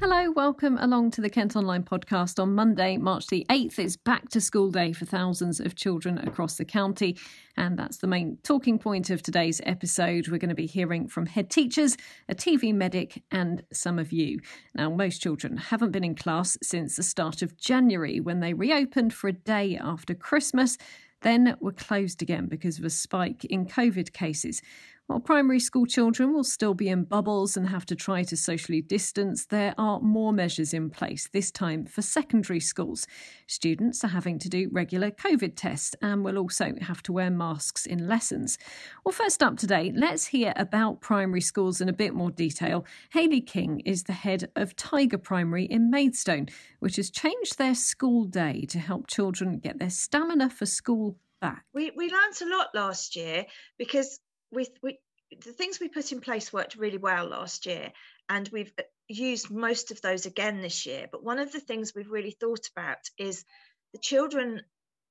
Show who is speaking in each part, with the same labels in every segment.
Speaker 1: Hello, welcome along to the Kent Online podcast on Monday, March the 8th. It's back to school day for thousands of children across the county, and that's the main talking point of today's episode. We're going to be hearing from head teachers, a TV medic, and some of you. Now, most children haven't been in class since the start of January when they reopened for a day after Christmas then were closed again because of a spike in COVID cases. While primary school children will still be in bubbles and have to try to socially distance, there are more measures in place, this time for secondary schools. Students are having to do regular COVID tests and will also have to wear masks in lessons. Well, first up today, let's hear about primary schools in a bit more detail. Hayley King is the head of Tiger Primary in Maidstone, which has changed their school day to help children get their stamina for school back.
Speaker 2: We, we learned a lot last year because we, we the things we put in place worked really well last year and we've uh, used most of those again this year. But one of the things we've really thought about is the children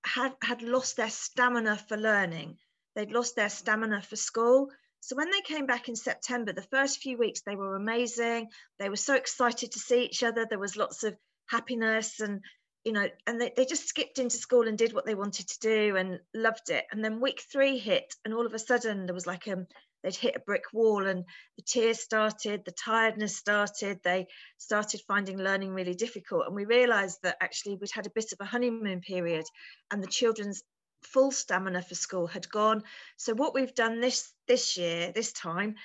Speaker 2: had had lost their stamina for learning. They'd lost their stamina for school. So when they came back in september the first few weeks they were amazing. They were so excited to see each other. There was lots of happiness and you know, and they, they just skipped into school and did what they wanted to do and loved it. And then week three hit, and all of a sudden there was like a um, they'd hit a brick wall, and the tears started, the tiredness started. They started finding learning really difficult, and we realised that actually we'd had a bit of a honeymoon period, and the children's full stamina for school had gone. So what we've done this this year, this time,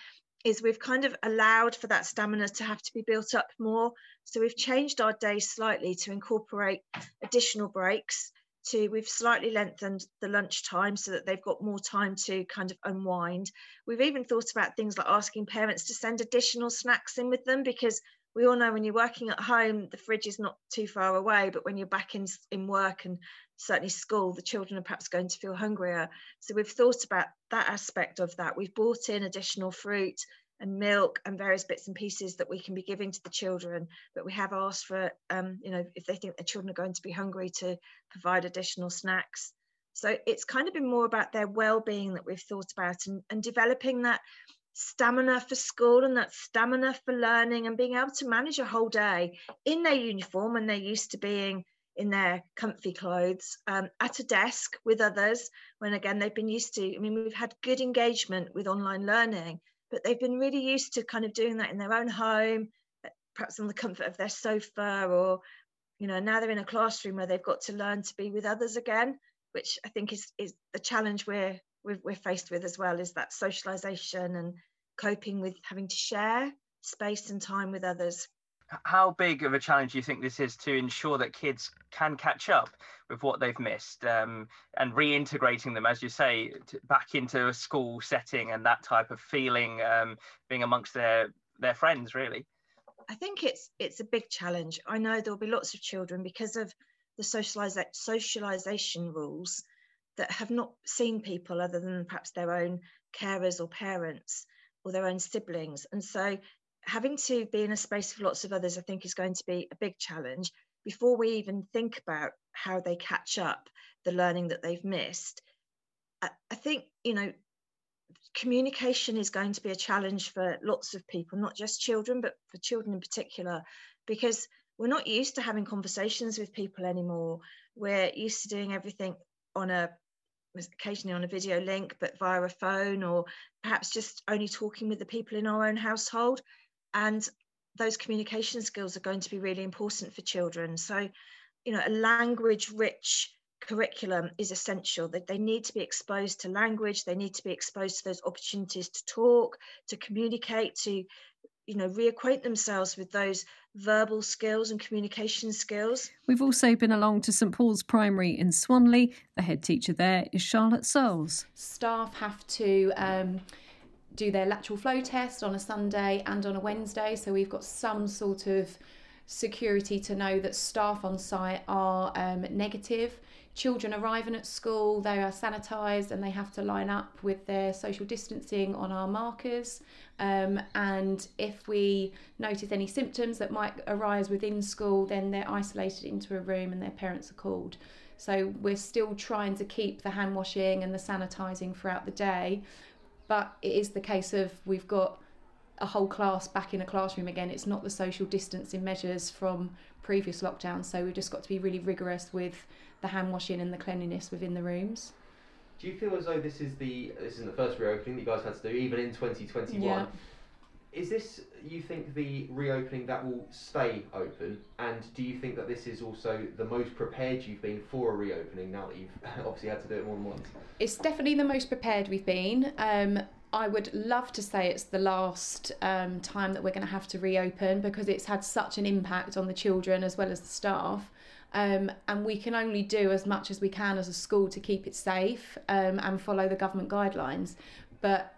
Speaker 2: is we've kind of allowed for that stamina to have to be built up more. So we've changed our day slightly to incorporate additional breaks. To we've slightly lengthened the lunch time so that they've got more time to kind of unwind. We've even thought about things like asking parents to send additional snacks in with them because we all know when you're working at home, the fridge is not too far away, but when you're back in, in work and certainly school, the children are perhaps going to feel hungrier. So we've thought about that aspect of that. We've brought in additional fruit and milk and various bits and pieces that we can be giving to the children, but we have asked for, um, you know, if they think the children are going to be hungry to provide additional snacks. So it's kind of been more about their well-being that we've thought about and, and developing that stamina for school and that stamina for learning and being able to manage a whole day in their uniform when they're used to being in their comfy clothes um, at a desk with others when again they've been used to i mean we've had good engagement with online learning but they've been really used to kind of doing that in their own home perhaps on the comfort of their sofa or you know now they're in a classroom where they've got to learn to be with others again which i think is is the challenge we're we're, we're faced with as well is that socialization and coping with having to share space and time with others
Speaker 3: how big of a challenge do you think this is to ensure that kids can catch up with what they've missed um, and reintegrating them, as you say, to, back into a school setting and that type of feeling, um, being amongst their their friends, really?
Speaker 2: I think it's it's a big challenge. I know there'll be lots of children because of the socializa- socialization rules that have not seen people other than perhaps their own carers or parents or their own siblings, and so having to be in a space with lots of others, I think, is going to be a big challenge before we even think about how they catch up the learning that they've missed. I, I think, you know, communication is going to be a challenge for lots of people, not just children, but for children in particular, because we're not used to having conversations with people anymore. We're used to doing everything on a occasionally on a video link, but via a phone, or perhaps just only talking with the people in our own household. And those communication skills are going to be really important for children. So you know a language rich curriculum is essential. That they need to be exposed to language. They need to be exposed to those opportunities to talk to communicate to you know reacquaint themselves with those verbal skills and communication skills
Speaker 1: we've also been along to st paul's primary in swanley the head teacher there is charlotte souls
Speaker 4: staff have to um, do their lateral flow test on a Sunday and on a Wednesday. So we've got some sort of security to know that staff on site are um, negative. Children arriving at school, they are sanitised and they have to line up with their social distancing on our markers. Um, and if we notice any symptoms that might arise within school, then they're isolated into a room and their parents are called. So we're still trying to keep the hand washing and the sanitising throughout the day. But it is the case of we've got a whole class back in a classroom again. It's not the social distancing measures from previous lockdowns. So we've just got to be really rigorous with the hand washing and the cleanliness within the rooms.
Speaker 5: Do you feel as though this is the this isn't the first reopening that you guys had to do, even in 2021?
Speaker 4: Yeah.
Speaker 5: Is this you think the reopening that will stay open, and do you think that this is also the most prepared you've been for a reopening now that you've obviously had to do it more than once?
Speaker 4: It's definitely the most prepared we've been. Um, I would love to say it's the last um, time that we're going to have to reopen because it's had such an impact on the children as well as the staff. Um, and we can only do as much as we can as a school to keep it safe um, and follow the government guidelines. But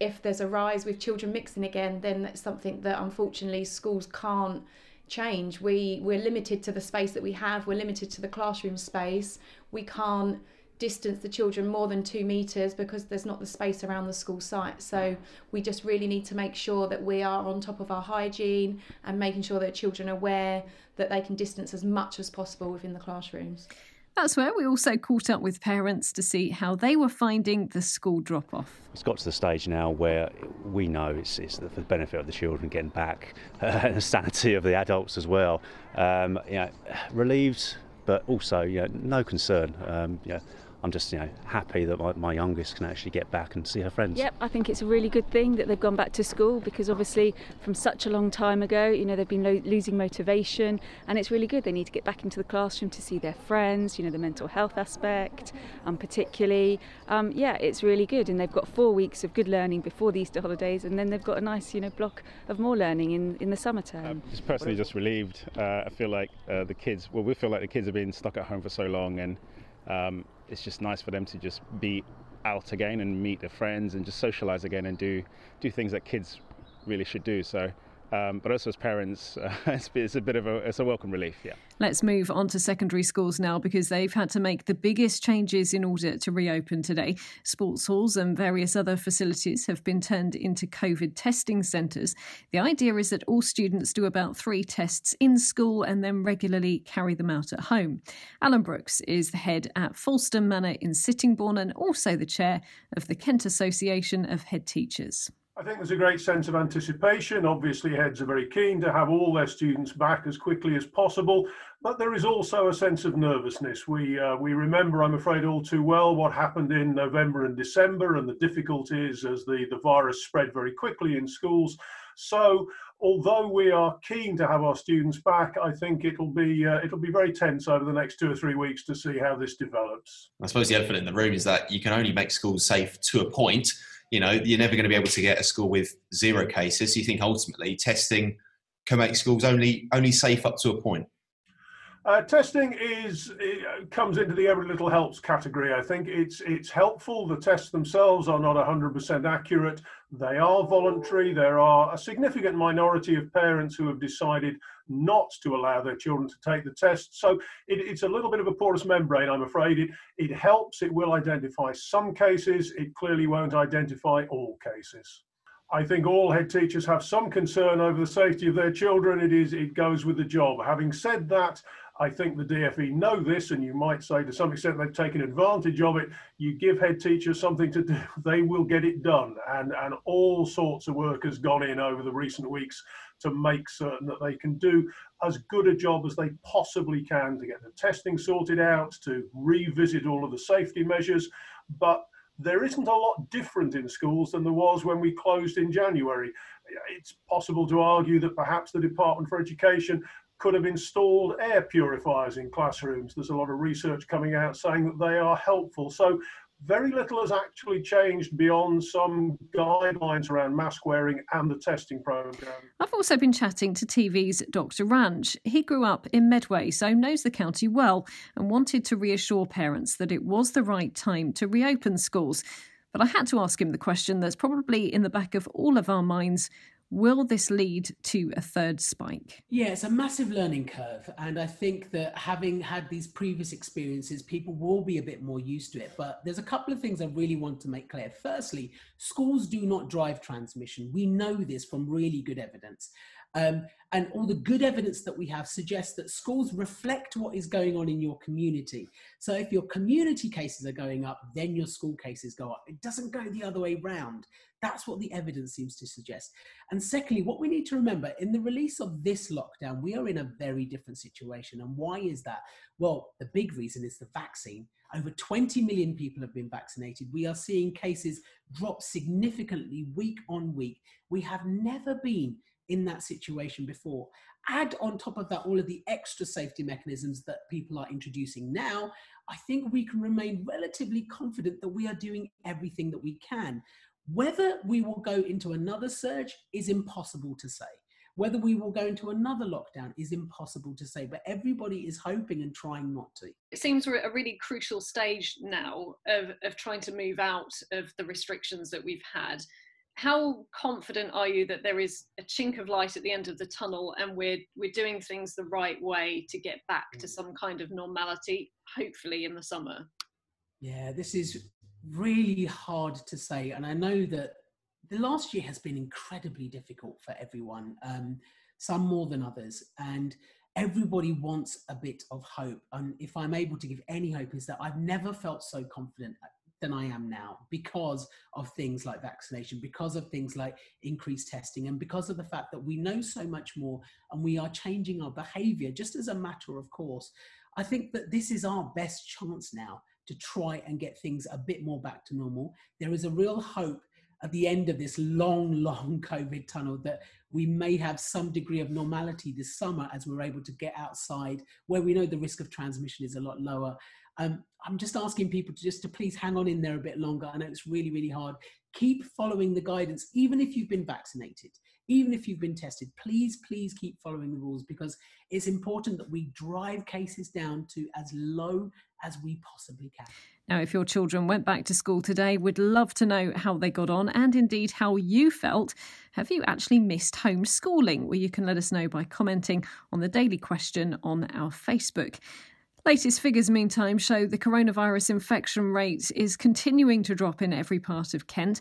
Speaker 4: if there's a rise with children mixing again, then that's something that unfortunately schools can't change. We we're limited to the space that we have. We're limited to the classroom space. We can't distance the children more than two meters because there's not the space around the school site. So we just really need to make sure that we are on top of our hygiene and making sure that children are aware that they can distance as much as possible within the classrooms.
Speaker 1: That's where we also caught up with parents to see how they were finding the school drop off.
Speaker 6: It's got to the stage now where we know it's, it's for the benefit of the children getting back uh, and the sanity of the adults as well. Um, you know, relieved, but also you know, no concern. Um, you know, I'm just you know happy that my, my, youngest can actually get back and see her friends.
Speaker 7: Yep, I think it's a really good thing that they've gone back to school because obviously from such a long time ago, you know, they've been lo- losing motivation, and it's really good. They need to get back into the classroom to see their friends. You know, the mental health aspect, um, particularly. Um, yeah, it's really good, and they've got four weeks of good learning before the Easter holidays, and then they've got a nice you know block of more learning in in the summer term.
Speaker 8: I'm just personally just relieved. Uh, I feel like uh, the kids. Well, we feel like the kids have been stuck at home for so long and. Um, it's just nice for them to just be out again and meet their friends and just socialize again and do do things that kids really should do. So um, but also as parents, uh, it's, it's, a bit of a it's a welcome relief. Yeah.
Speaker 1: Let's move on to secondary schools now because they've had to make the biggest changes in order to reopen today. Sports halls and various other facilities have been turned into COVID testing centres. The idea is that all students do about three tests in school and then regularly carry them out at home. Alan Brooks is the head at Fulston Manor in Sittingbourne and also the chair of the Kent Association of Head Teachers.
Speaker 9: I think there's a great sense of anticipation. Obviously, heads are very keen to have all their students back as quickly as possible, but there is also a sense of nervousness. We uh, we remember, I'm afraid, all too well what happened in November and December, and the difficulties as the the virus spread very quickly in schools. So, although we are keen to have our students back, I think it'll be uh, it'll be very tense over the next two or three weeks to see how this develops.
Speaker 10: I suppose the elephant in the room is that you can only make schools safe to a point you know, you're never going to be able to get a school with zero cases. You think ultimately testing can make schools only only safe up to a point.
Speaker 9: Uh, testing is comes into the every little helps category. I think it's it's helpful. The tests themselves are not 100% accurate. They are voluntary. There are a significant minority of parents who have decided not to allow their children to take the test. So it, it's a little bit of a porous membrane, I'm afraid. It it helps. It will identify some cases. It clearly won't identify all cases. I think all head teachers have some concern over the safety of their children. It is it goes with the job. Having said that, I think the DFE know this, and you might say to some extent they've taken advantage of it. You give head teachers something to do, they will get it done. And, and all sorts of work has gone in over the recent weeks to make certain that they can do as good a job as they possibly can to get the testing sorted out, to revisit all of the safety measures. But there isn't a lot different in schools than there was when we closed in January. It's possible to argue that perhaps the Department for Education could have installed air purifiers in classrooms. There's a lot of research coming out saying that they are helpful. So very little has actually changed beyond some guidelines around mask wearing and the testing program.
Speaker 1: I've also been chatting to TV's Dr. Ranj. He grew up in Medway, so knows the county well, and wanted to reassure parents that it was the right time to reopen schools. But I had to ask him the question that's probably in the back of all of our minds Will this lead to a third spike?
Speaker 11: Yeah, it's a massive learning curve. And I think that having had these previous experiences, people will be a bit more used to it. But there's a couple of things I really want to make clear. Firstly, schools do not drive transmission. We know this from really good evidence. Um, and all the good evidence that we have suggests that schools reflect what is going on in your community. So if your community cases are going up, then your school cases go up. It doesn't go the other way round. That's what the evidence seems to suggest. And secondly, what we need to remember in the release of this lockdown, we are in a very different situation. And why is that? Well, the big reason is the vaccine. Over 20 million people have been vaccinated. We are seeing cases drop significantly week on week. We have never been in that situation before. Add on top of that all of the extra safety mechanisms that people are introducing now, I think we can remain relatively confident that we are doing everything that we can. Whether we will go into another surge is impossible to say. Whether we will go into another lockdown is impossible to say, but everybody is hoping and trying not to.
Speaker 1: It seems we're at a really crucial stage now of, of trying to move out of the restrictions that we've had how confident are you that there is a chink of light at the end of the tunnel and we're we're doing things the right way to get back to some kind of normality hopefully in the summer?
Speaker 11: Yeah this is really hard to say and i know that the last year has been incredibly difficult for everyone um, some more than others and everybody wants a bit of hope and if i'm able to give any hope is that i've never felt so confident than I am now because of things like vaccination, because of things like increased testing, and because of the fact that we know so much more and we are changing our behavior just as a matter of course. I think that this is our best chance now to try and get things a bit more back to normal. There is a real hope at the end of this long, long COVID tunnel that we may have some degree of normality this summer as we're able to get outside where we know the risk of transmission is a lot lower um, I'm just asking people to just to please hang on in there a bit longer. I know it's really, really hard. Keep following the guidance, even if you've been vaccinated, even if you've been tested. Please, please keep following the rules because it's important that we drive cases down to as low as we possibly can.
Speaker 1: Now, if your children went back to school today, we'd love to know how they got on and indeed how you felt. Have you actually missed homeschooling? Well, you can let us know by commenting on the daily question on our Facebook. Latest figures, meantime, show the coronavirus infection rate is continuing to drop in every part of Kent.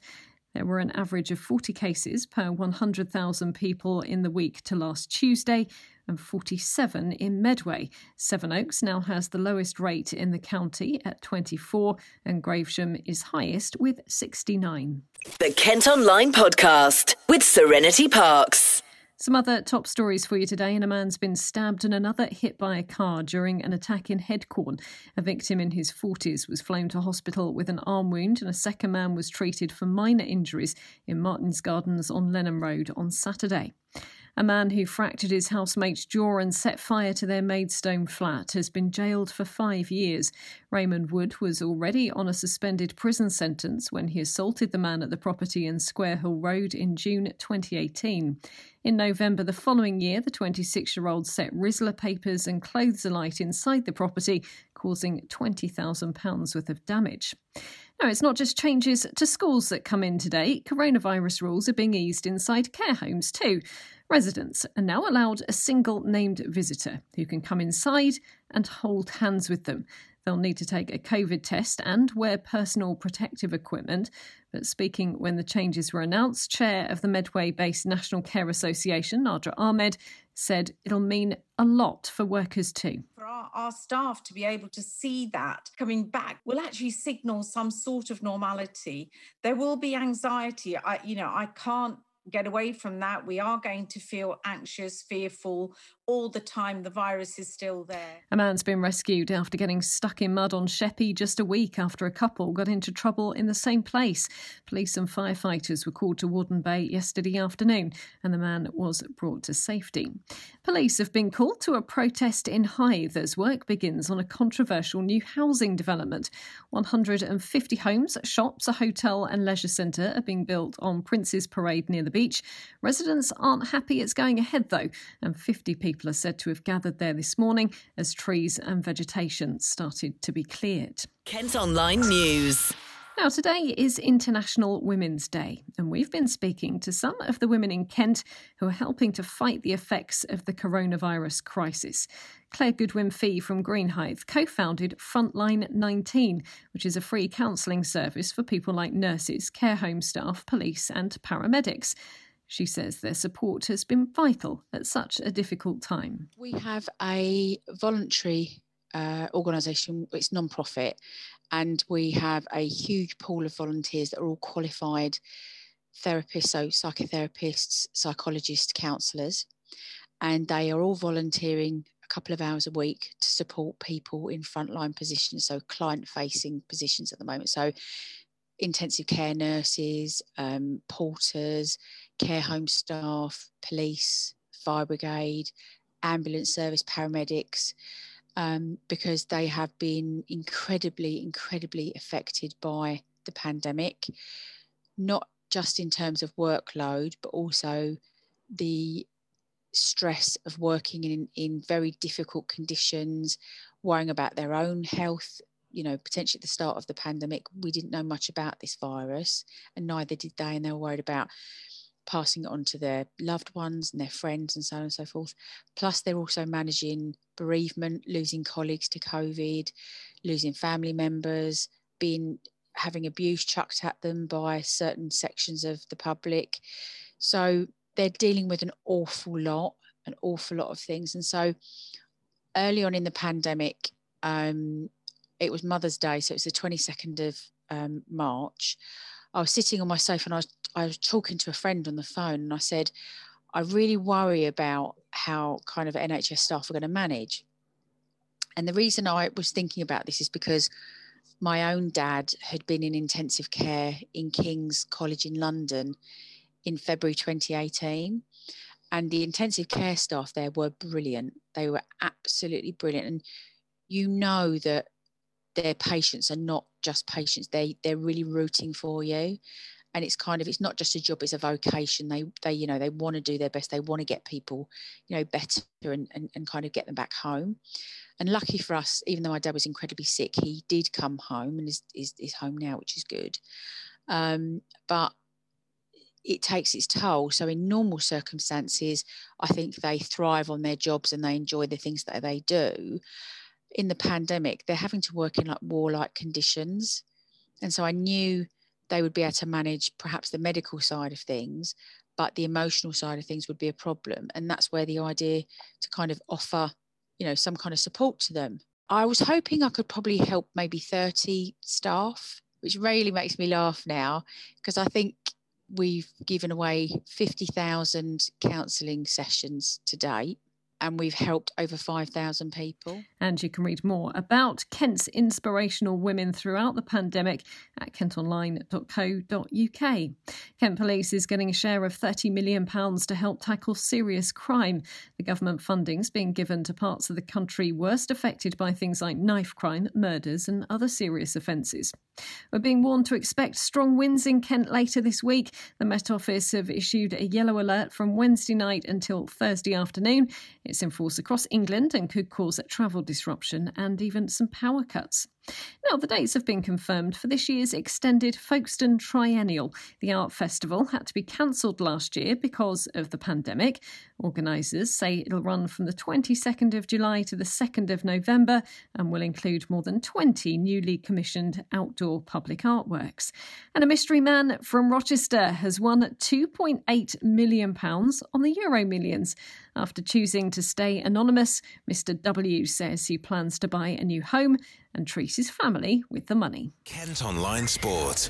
Speaker 1: There were an average of 40 cases per 100,000 people in the week to last Tuesday and 47 in Medway. Sevenoaks now has the lowest rate in the county at 24, and Gravesham is highest with 69.
Speaker 12: The Kent Online Podcast with Serenity Parks.
Speaker 1: Some other top stories for you today. And a man's been stabbed and another hit by a car during an attack in Headcorn. A victim in his 40s was flown to hospital with an arm wound, and a second man was treated for minor injuries in Martin's Gardens on Lenham Road on Saturday. A man who fractured his housemate's jaw and set fire to their Maidstone flat has been jailed for five years. Raymond Wood was already on a suspended prison sentence when he assaulted the man at the property in Square Hill Road in June 2018. In November the following year, the 26 year old set Rizla papers and clothes alight inside the property, causing £20,000 worth of damage. No, it's not just changes to schools that come in today. Coronavirus rules are being eased inside care homes too. Residents are now allowed a single named visitor who can come inside and hold hands with them. They'll need to take a COVID test and wear personal protective equipment. But speaking when the changes were announced, Chair of the Medway based National Care Association, Nadra Ahmed, said it'll mean a lot for workers too.
Speaker 13: For our, our staff to be able to see that coming back will actually signal some sort of normality. There will be anxiety. I, you know, I can't get away from that. We are going to feel anxious, fearful all the time. The virus is still there.
Speaker 1: A man's been rescued after getting stuck in mud on Sheppey just a week after a couple got into trouble in the same place. Police and firefighters were called to Warden Bay yesterday afternoon and the man was brought to safety. Police have been called to a protest in Hythe as work begins on a controversial new housing development. 150 homes, shops, a hotel, and leisure centre are being built on Prince's Parade near the beach. Residents aren't happy it's going ahead though, and 50 people people are said to have gathered there this morning as trees and vegetation started to be cleared.
Speaker 12: Kent Online News.
Speaker 1: Now, today is International Women's Day, and we've been speaking to some of the women in Kent who are helping to fight the effects of the coronavirus crisis. Claire Goodwin Fee from Greenhithe co founded Frontline 19, which is a free counselling service for people like nurses, care home staff, police, and paramedics. She says their support has been vital at such a difficult time.
Speaker 14: We have a voluntary uh, organisation, it's non-profit, and we have a huge pool of volunteers that are all qualified therapists, so psychotherapists, psychologists, counsellors, and they are all volunteering a couple of hours a week to support people in frontline positions, so client-facing positions at the moment. So intensive care nurses, um, porters, care home staff, police, fire brigade, ambulance service, paramedics um, because they have been incredibly, incredibly affected by the pandemic, not just in terms of workload, but also the stress of working in, in very difficult conditions, worrying about their own health. You know, potentially at the start of the pandemic, we didn't know much about this virus, and neither did they. And they were worried about passing it on to their loved ones and their friends and so on and so forth. Plus, they're also managing bereavement, losing colleagues to COVID, losing family members, being having abuse chucked at them by certain sections of the public. So they're dealing with an awful lot, an awful lot of things. And so early on in the pandemic, um, it was Mother's Day, so it was the 22nd of um, March. I was sitting on my sofa and I was, I was talking to a friend on the phone and I said, I really worry about how kind of NHS staff are going to manage. And the reason I was thinking about this is because my own dad had been in intensive care in King's College in London in February 2018. And the intensive care staff there were brilliant. They were absolutely brilliant. And you know that their patients are not just patients. They they're really rooting for you. And it's kind of it's not just a job it's a vocation. They they you know they want to do their best. They want to get people you know better and, and, and kind of get them back home. And lucky for us even though my dad was incredibly sick he did come home and is, is, is home now which is good. Um, but it takes its toll. So in normal circumstances i think they thrive on their jobs and they enjoy the things that they do in the pandemic, they're having to work in like warlike conditions. And so I knew they would be able to manage perhaps the medical side of things, but the emotional side of things would be a problem. And that's where the idea to kind of offer, you know, some kind of support to them. I was hoping I could probably help maybe 30 staff, which really makes me laugh now because I think we've given away 50,000 counselling sessions to date and we've helped over 5,000 people.
Speaker 1: And you can read more about Kent's inspirational women throughout the pandemic at kentonline.co.uk. Kent Police is getting a share of £30 million to help tackle serious crime. The government funding's being given to parts of the country worst affected by things like knife crime, murders, and other serious offences. We're being warned to expect strong winds in Kent later this week. The Met Office have issued a yellow alert from Wednesday night until Thursday afternoon. It's in force across England and could cause travel disruption and even some power cuts. Now, the dates have been confirmed for this year's extended Folkestone Triennial. The art festival had to be cancelled last year because of the pandemic. Organisers say it'll run from the 22nd of July to the 2nd of November and will include more than 20 newly commissioned outdoor public artworks. And a mystery man from Rochester has won £2.8 million on the Euro Millions. After choosing to stay anonymous, Mr. W says he plans to buy a new home and treat his family with the money.
Speaker 15: Kent Online Sport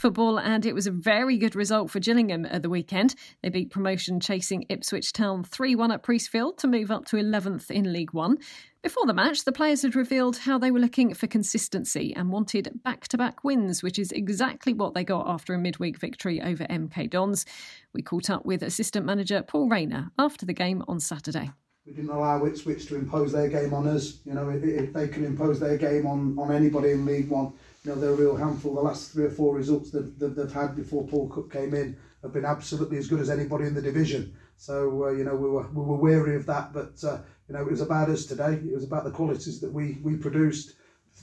Speaker 1: football, and it was a very good result for Gillingham at the weekend. They beat promotion chasing Ipswich Town 3 1 at Priestfield to move up to 11th in League One. Before the match, the players had revealed how they were looking for consistency and wanted back to back wins, which is exactly what they got after a midweek victory over MK Dons. We caught up with assistant manager Paul Raynor after the game on Saturday.
Speaker 16: We didn't allow Ipswich to impose their game on us. You know, if, they can impose their game on, on anybody in League One, you know, they're a real handful. The last three or four results that, they've had before Paul Cook came in have been absolutely as good as anybody in the division. So, uh, you know, we were, we were wary of that, but, uh, you know, it was about us today. It was about the qualities that we, we produced.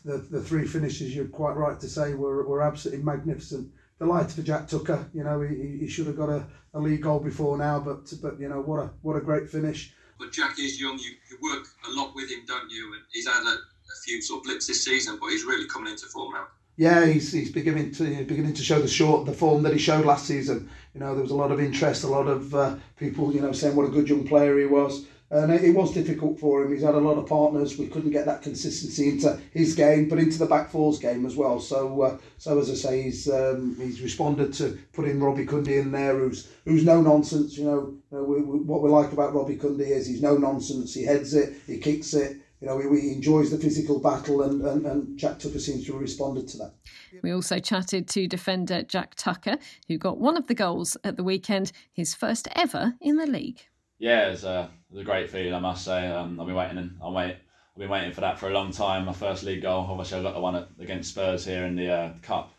Speaker 16: the, the three finishes, you're quite right to say, were, were absolutely magnificent. Delighted for Jack Tucker. You know, he, he should have got a, a league goal before now, but but you know what a what a great finish.
Speaker 17: But Jack is young. You, you work a lot with him, don't you? And he's had a, a few sort of blips this season, but he's really coming into form now.
Speaker 16: Yeah, he's, he's beginning to he's beginning to show the short the form that he showed last season. You know, there was a lot of interest, a lot of uh, people, you know, saying what a good young player he was. And it was difficult for him. He's had a lot of partners. We couldn't get that consistency into his game, but into the back fours game as well. So, uh, so as I say, he's um, he's responded to putting Robbie Cundy in there, who's who's no nonsense. You know, uh, we, we, what we like about Robbie Cundy is he's no nonsense. He heads it, he kicks it. You know, he, he enjoys the physical battle, and, and, and Jack Tucker seems to have responded to that.
Speaker 1: We also chatted to defender Jack Tucker, who got one of the goals at the weekend, his first ever in the league
Speaker 18: yeah, it's a, it's a great feeling, I must say. Um, I've been waiting, and I'm wait, I've been waiting for that for a long time. My first league goal, obviously, I got the one at, against Spurs here in the uh, cup,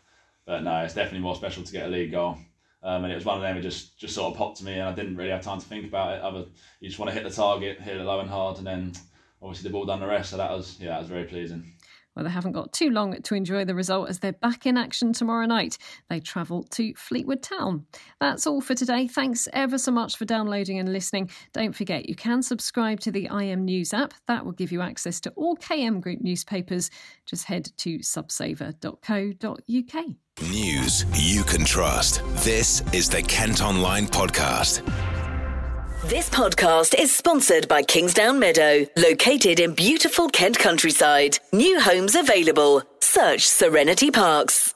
Speaker 18: but no, it's definitely more special to get a league goal. Um, and it was one of them. that just just sort of popped to me, and I didn't really have time to think about it. Other, you just want to hit the target, hit it low and hard, and then obviously the ball done the rest. So that was yeah, that was very pleasing.
Speaker 1: Well, they haven't got too long to enjoy the result as they're back in action tomorrow night. They travel to Fleetwood Town. That's all for today. Thanks ever so much for downloading and listening. Don't forget, you can subscribe to the IM News app. That will give you access to all KM Group newspapers. Just head to subsaver.co.uk.
Speaker 15: News you can trust. This is the Kent Online Podcast.
Speaker 12: This podcast is sponsored by Kingsdown Meadow, located in beautiful Kent countryside. New homes available. Search Serenity Parks.